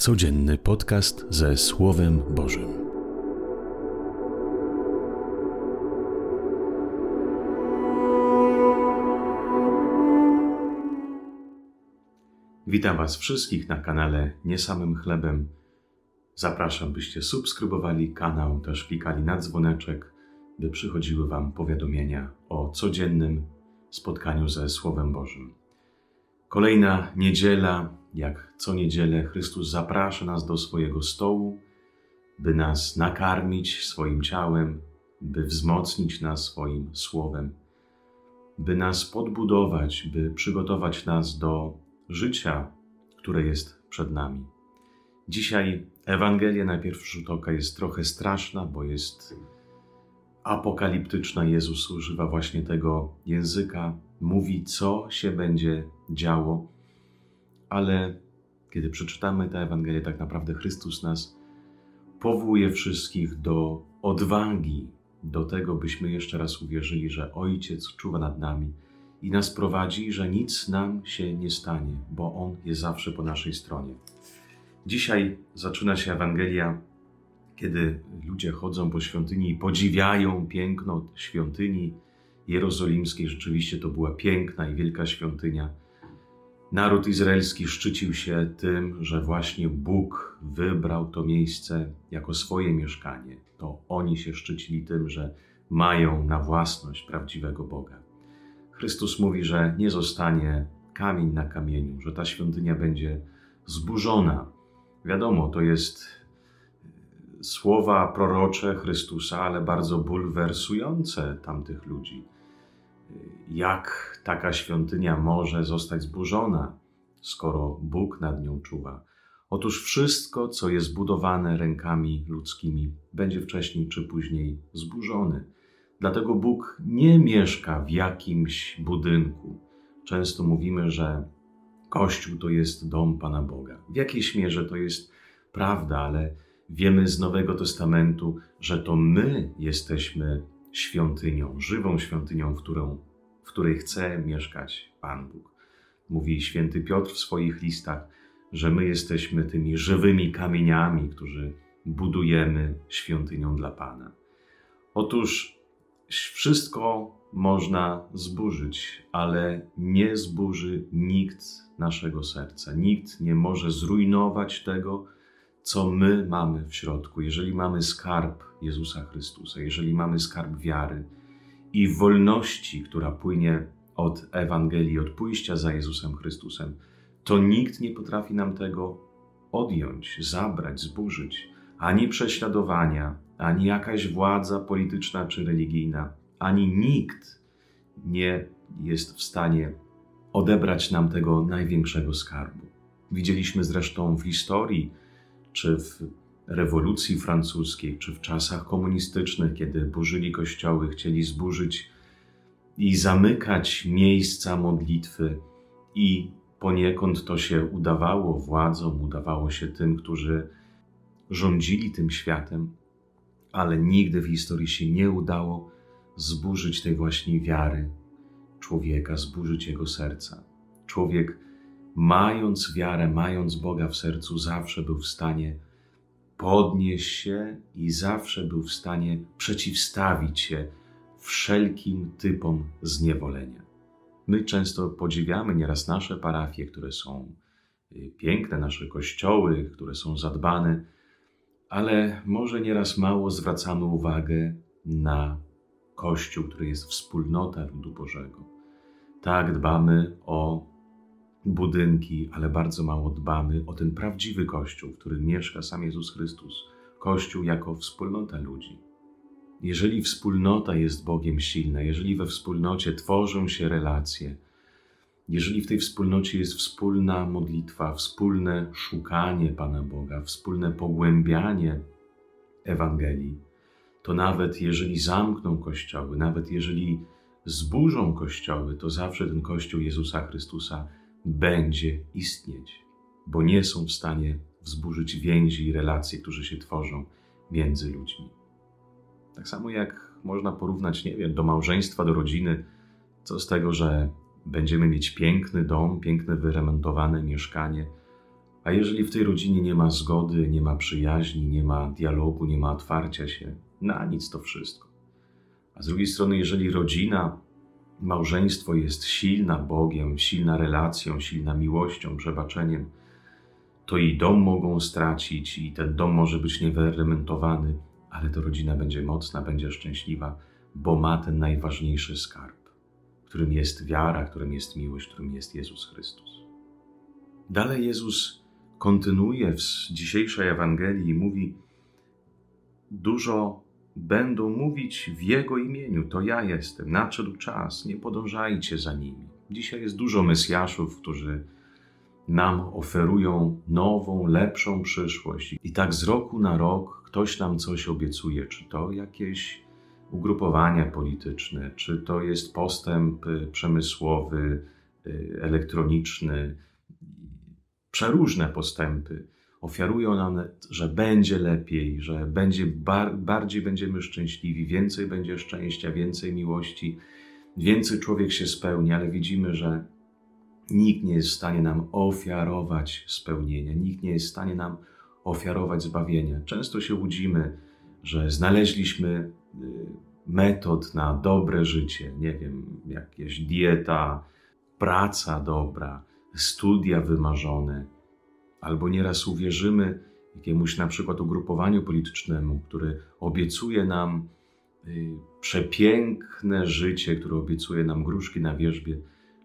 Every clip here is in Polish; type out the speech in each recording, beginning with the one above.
Codzienny podcast ze Słowem Bożym. Witam Was wszystkich na kanale Nie Samym Chlebem. Zapraszam, byście subskrybowali kanał, też klikali na dzwoneczek, by przychodziły Wam powiadomienia o codziennym spotkaniu ze Słowem Bożym. Kolejna niedziela, jak co niedzielę, Chrystus zaprasza nas do swojego stołu, by nas nakarmić swoim ciałem, by wzmocnić nas swoim słowem, by nas podbudować, by przygotować nas do życia, które jest przed nami. Dzisiaj Ewangelia na pierwszy rzut oka jest trochę straszna, bo jest apokaliptyczna. Jezus używa właśnie tego języka, mówi, co się będzie działo, ale kiedy przeczytamy tę Ewangelię, tak naprawdę Chrystus nas powołuje wszystkich do odwagi, do tego, byśmy jeszcze raz uwierzyli, że Ojciec czuwa nad nami i nas prowadzi, że nic nam się nie stanie, bo On jest zawsze po naszej stronie. Dzisiaj zaczyna się Ewangelia, kiedy ludzie chodzą po świątyni i podziwiają piękno świątyni jerozolimskiej. Rzeczywiście to była piękna i wielka świątynia. Naród izraelski szczycił się tym, że właśnie Bóg wybrał to miejsce jako swoje mieszkanie. To oni się szczycili tym, że mają na własność prawdziwego Boga. Chrystus mówi, że nie zostanie kamień na kamieniu, że ta świątynia będzie zburzona. Wiadomo, to jest słowa prorocze Chrystusa, ale bardzo bulwersujące tamtych ludzi jak taka świątynia może zostać zburzona, skoro Bóg nad nią czuwa. Otóż wszystko, co jest budowane rękami ludzkimi, będzie wcześniej czy później zburzone. Dlatego Bóg nie mieszka w jakimś budynku. Często mówimy, że Kościół to jest dom Pana Boga. W jakiejś mierze to jest prawda, ale wiemy z Nowego Testamentu, że to my jesteśmy świątynią, żywą świątynią, w, którą, w której chce mieszkać Pan Bóg. Mówi święty Piotr w swoich listach, że my jesteśmy tymi żywymi kamieniami, którzy budujemy świątynią dla Pana. Otóż wszystko można zburzyć, ale nie zburzy nikt naszego serca. Nikt nie może zrujnować tego, co my mamy w środku, jeżeli mamy skarb Jezusa Chrystusa, jeżeli mamy skarb wiary i wolności, która płynie od Ewangelii, od pójścia za Jezusem Chrystusem, to nikt nie potrafi nam tego odjąć, zabrać, zburzyć. Ani prześladowania, ani jakaś władza polityczna czy religijna, ani nikt nie jest w stanie odebrać nam tego największego skarbu. Widzieliśmy zresztą w historii, czy w rewolucji francuskiej, czy w czasach komunistycznych, kiedy burzyli kościoły, chcieli zburzyć i zamykać miejsca modlitwy, i poniekąd to się udawało władzom, udawało się tym, którzy rządzili tym światem, ale nigdy w historii się nie udało zburzyć tej właśnie wiary człowieka, zburzyć jego serca. Człowiek mając wiarę, mając Boga w sercu, zawsze był w stanie podnieść się i zawsze był w stanie przeciwstawić się wszelkim typom zniewolenia. My często podziwiamy nieraz nasze parafie, które są y, piękne, nasze kościoły, które są zadbane, ale może nieraz mało zwracamy uwagę na Kościół, który jest wspólnota ludu Bożego. Tak dbamy o budynki, ale bardzo mało dbamy o ten prawdziwy Kościół, w którym mieszka sam Jezus Chrystus. Kościół jako wspólnota ludzi. Jeżeli wspólnota jest Bogiem silna, jeżeli we wspólnocie tworzą się relacje, jeżeli w tej wspólnocie jest wspólna modlitwa, wspólne szukanie Pana Boga, wspólne pogłębianie Ewangelii, to nawet jeżeli zamkną kościoły, nawet jeżeli zburzą kościoły, to zawsze ten Kościół Jezusa Chrystusa będzie istnieć, bo nie są w stanie wzburzyć więzi i relacji, które się tworzą między ludźmi. Tak samo jak można porównać, nie wiem, do małżeństwa, do rodziny, co z tego, że będziemy mieć piękny dom, piękne wyremontowane mieszkanie, A jeżeli w tej rodzinie nie ma zgody, nie ma przyjaźni, nie ma dialogu, nie ma otwarcia się, na nic to wszystko. A z drugiej strony, jeżeli rodzina, małżeństwo jest silna Bogiem, silna relacją, silna miłością, przebaczeniem, to i dom mogą stracić, i ten dom może być niewyremontowany, ale to rodzina będzie mocna, będzie szczęśliwa, bo ma ten najważniejszy skarb, którym jest wiara, którym jest miłość, którym jest Jezus Chrystus. Dalej Jezus kontynuuje w dzisiejszej Ewangelii i mówi: Dużo będą mówić w Jego imieniu, to ja jestem, nadszedł czas, nie podążajcie za nimi. Dzisiaj jest dużo Mesjaszów, którzy nam oferują nową, lepszą przyszłość. I tak z roku na rok ktoś nam coś obiecuje, czy to jakieś ugrupowania polityczne, czy to jest postęp y, przemysłowy, y, elektroniczny, przeróżne postępy. Ofiarują nam, że będzie lepiej, że będzie bar bardziej będziemy szczęśliwi, więcej będzie szczęścia, więcej miłości, więcej człowiek się spełni, ale widzimy, że Nikt nie jest w stanie nam ofiarować spełnienia, nikt nie jest w stanie nam ofiarować zbawienia. Często się łudzimy, że znaleźliśmy y, metod na dobre życie, nie wiem, jakieś dieta, praca dobra, studia wymarzone, albo nieraz uwierzymy jakiemuś na przykład ugrupowaniu politycznemu, które obiecuje nam y, przepiękne życie, które obiecuje nam gruszki na wierzbie.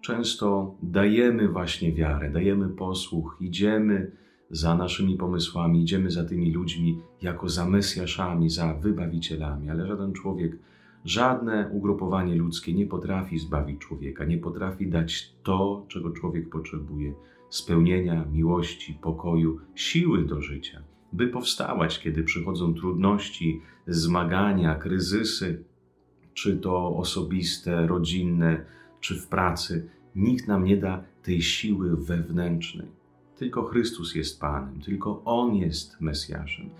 Często dajemy właśnie wiarę, dajemy posłuch, idziemy za naszymi pomysłami, idziemy za tymi ludźmi jako za Mesjaszami, za wybawicielami, ale żaden człowiek, żadne ugrupowanie ludzkie nie potrafi zbawić człowieka, nie potrafi dać to, czego człowiek potrzebuje spełnienia, miłości, pokoju, siły do życia, by powstawać, kiedy przychodzą trudności, zmagania, kryzysy, czy to osobiste, rodzinne, czy w pracy, nikt nam nie da tej siły wewnętrznej. Tylko Chrystus jest Panem, tylko On jest Mesjaszem.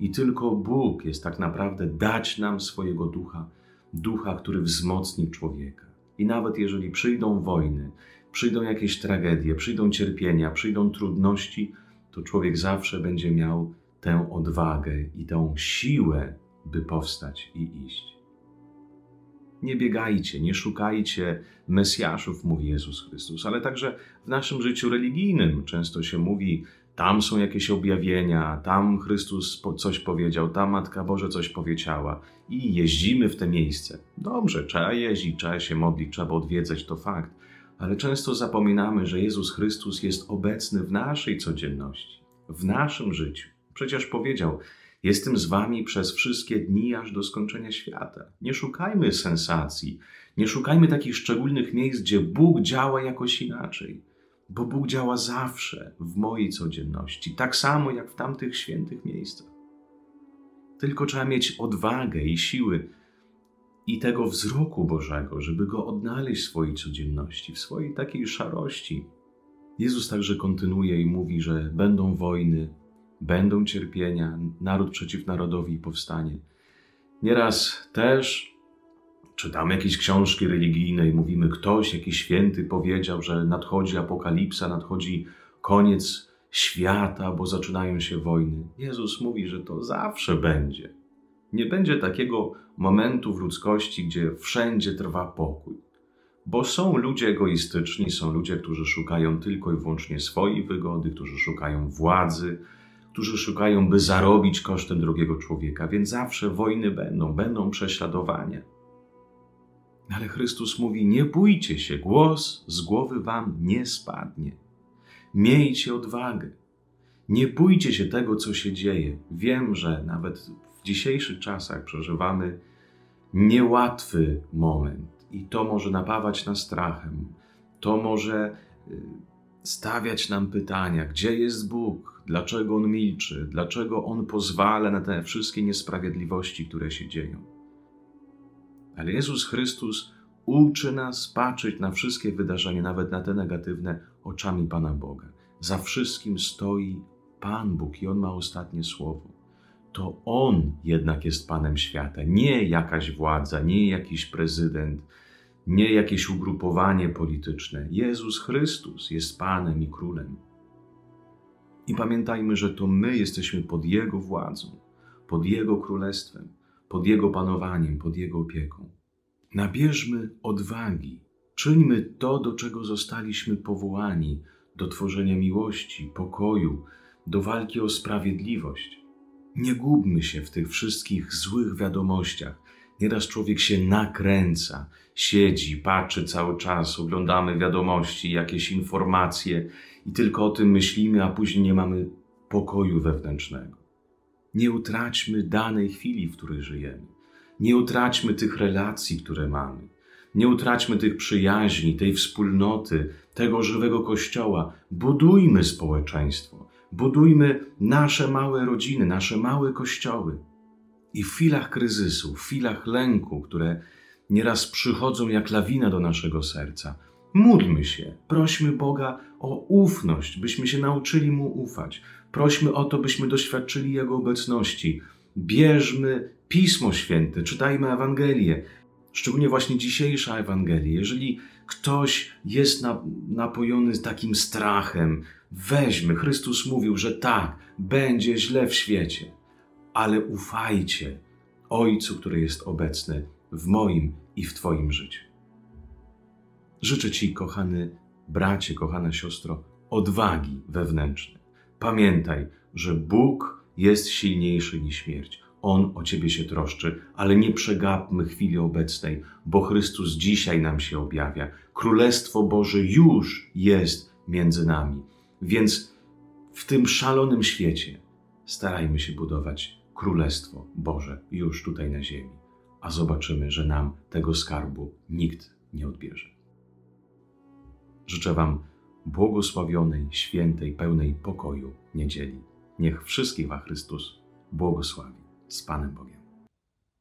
I tylko Bóg jest tak naprawdę dać nam swojego ducha, ducha, który wzmocni człowieka. I nawet jeżeli przyjdą wojny, przyjdą jakieś tragedie, przyjdą cierpienia, przyjdą trudności, to człowiek zawsze będzie miał tę odwagę i tę siłę, by powstać i iść. Nie biegajcie, nie szukajcie Mesjaszów, mówi Jezus Chrystus, ale także w naszym życiu religijnym często się mówi, tam są jakieś objawienia, tam Chrystus coś powiedział, tam Matka Boże coś powiedziała i jeździmy w te miejsce. Dobrze, trzeba jeździć, trzeba się modlić, trzeba odwiedzać, to fakt, ale często zapominamy, że Jezus Chrystus jest obecny w naszej codzienności, w naszym życiu. Przecież powiedział, Jestem z wami przez wszystkie dni aż do skończenia świata. Nie szukajmy sensacji, nie szukajmy takich szczególnych miejsc, gdzie Bóg działa jakoś inaczej, bo Bóg działa zawsze w mojej codzienności, tak samo jak w tamtych świętych miejscach. Tylko trzeba mieć odwagę i siły i tego wzroku Bożego, żeby go odnaleźć w swojej codzienności, w swojej takiej szarości. Jezus także kontynuuje i mówi, że będą wojny, będą cierpienia, naród przeciw narodowi powstanie. Nieraz też czytamy jakieś książki religijne i mówimy, ktoś, jakiś święty powiedział, że nadchodzi apokalipsa, nadchodzi koniec świata, bo zaczynają się wojny. Jezus mówi, że to zawsze będzie. Nie będzie takiego momentu w ludzkości, gdzie wszędzie trwa pokój. Bo są ludzie egoistyczni, są ludzie, którzy szukają tylko i wyłącznie swojej wygody, którzy szukają władzy, którzy szukają, by zarobić kosztem drugiego człowieka, więc zawsze wojny będą, będą prześladowania. Ale Chrystus mówi: Nie bójcie się, głos z głowy wam nie spadnie. Miejcie odwagę. Nie bójcie się tego, co się dzieje. Wiem, że nawet w dzisiejszych czasach przeżywamy niełatwy moment i to może napawać nas strachem. To może y, stawiać nam pytania, gdzie jest Bóg, dlaczego On milczy, dlaczego On pozwala na te wszystkie niesprawiedliwości, które się dzieją. Ale Jezus Chrystus uczy nas patrzeć na wszystkie wydarzenia, nawet na te negatywne, oczami Pana Boga. Za wszystkim stoi Pan Bóg i On ma ostatnie słowo. To On jednak jest Panem świata, nie jakaś władza, nie jakiś prezydent, nie jakieś ugrupowanie polityczne. Jezus Chrystus jest Panem i Królem. I pamiętajmy, że to my jesteśmy pod Jego władzą, pod Jego królestwem, pod Jego panowaniem, pod Jego opieką. Nabierzmy odwagi, czyńmy to, do czego zostaliśmy powołani do tworzenia miłości, pokoju, do walki o sprawiedliwość. Nie gubmy się w tych wszystkich złych wiadomościach. Nieraz człowiek się nakręca, siedzi, patrzy cały czas, oglądamy wiadomości, jakieś informacje i tylko o tym myślimy, a później nie mamy pokoju wewnętrznego. Nie utraćmy danej chwili, w której żyjemy. Nie utraćmy tych relacji, które mamy. Nie utraćmy tych przyjaźni, tej wspólnoty, tego żywego kościoła. Budujmy społeczeństwo, budujmy nasze małe rodziny, nasze małe kościoły. I w chwilach kryzysu, w chwilach lęku, które nieraz przychodzą jak lawina do naszego serca, módlmy się, prośmy Boga o ufność, byśmy się nauczyli Mu ufać. Prośmy o to, byśmy doświadczyli Jego obecności. Bierzmy Pismo Święte, czytajmy Ewangelię, szczególnie właśnie dzisiejsza Ewangelia. Jeżeli ktoś jest napojony takim strachem, weźmy. Chrystus mówił, że tak, będzie źle w świecie, ale ufajcie Ojcu, który jest obecny w moim i w Twoim życiu. Życzę Ci, kochany bracie, kochana siostro, odwagi wewnętrznej. Pamiętaj, że Bóg jest silniejszy niż śmierć. On o Ciebie się troszczy, ale nie przegapmy chwili obecnej, bo Chrystus dzisiaj nam się objawia. Królestwo Boże już jest między nami. Więc w tym szalonym świecie starajmy się budować Królestwo Boże już tutaj na ziemi, a zobaczymy, że nam tego skarbu nikt nie odbierze. Życzę Wam błogosławionej, świętej, pełnej pokoju niedzieli. Niech wszystkich Wa Chrystus błogosławi z Panem Bogiem.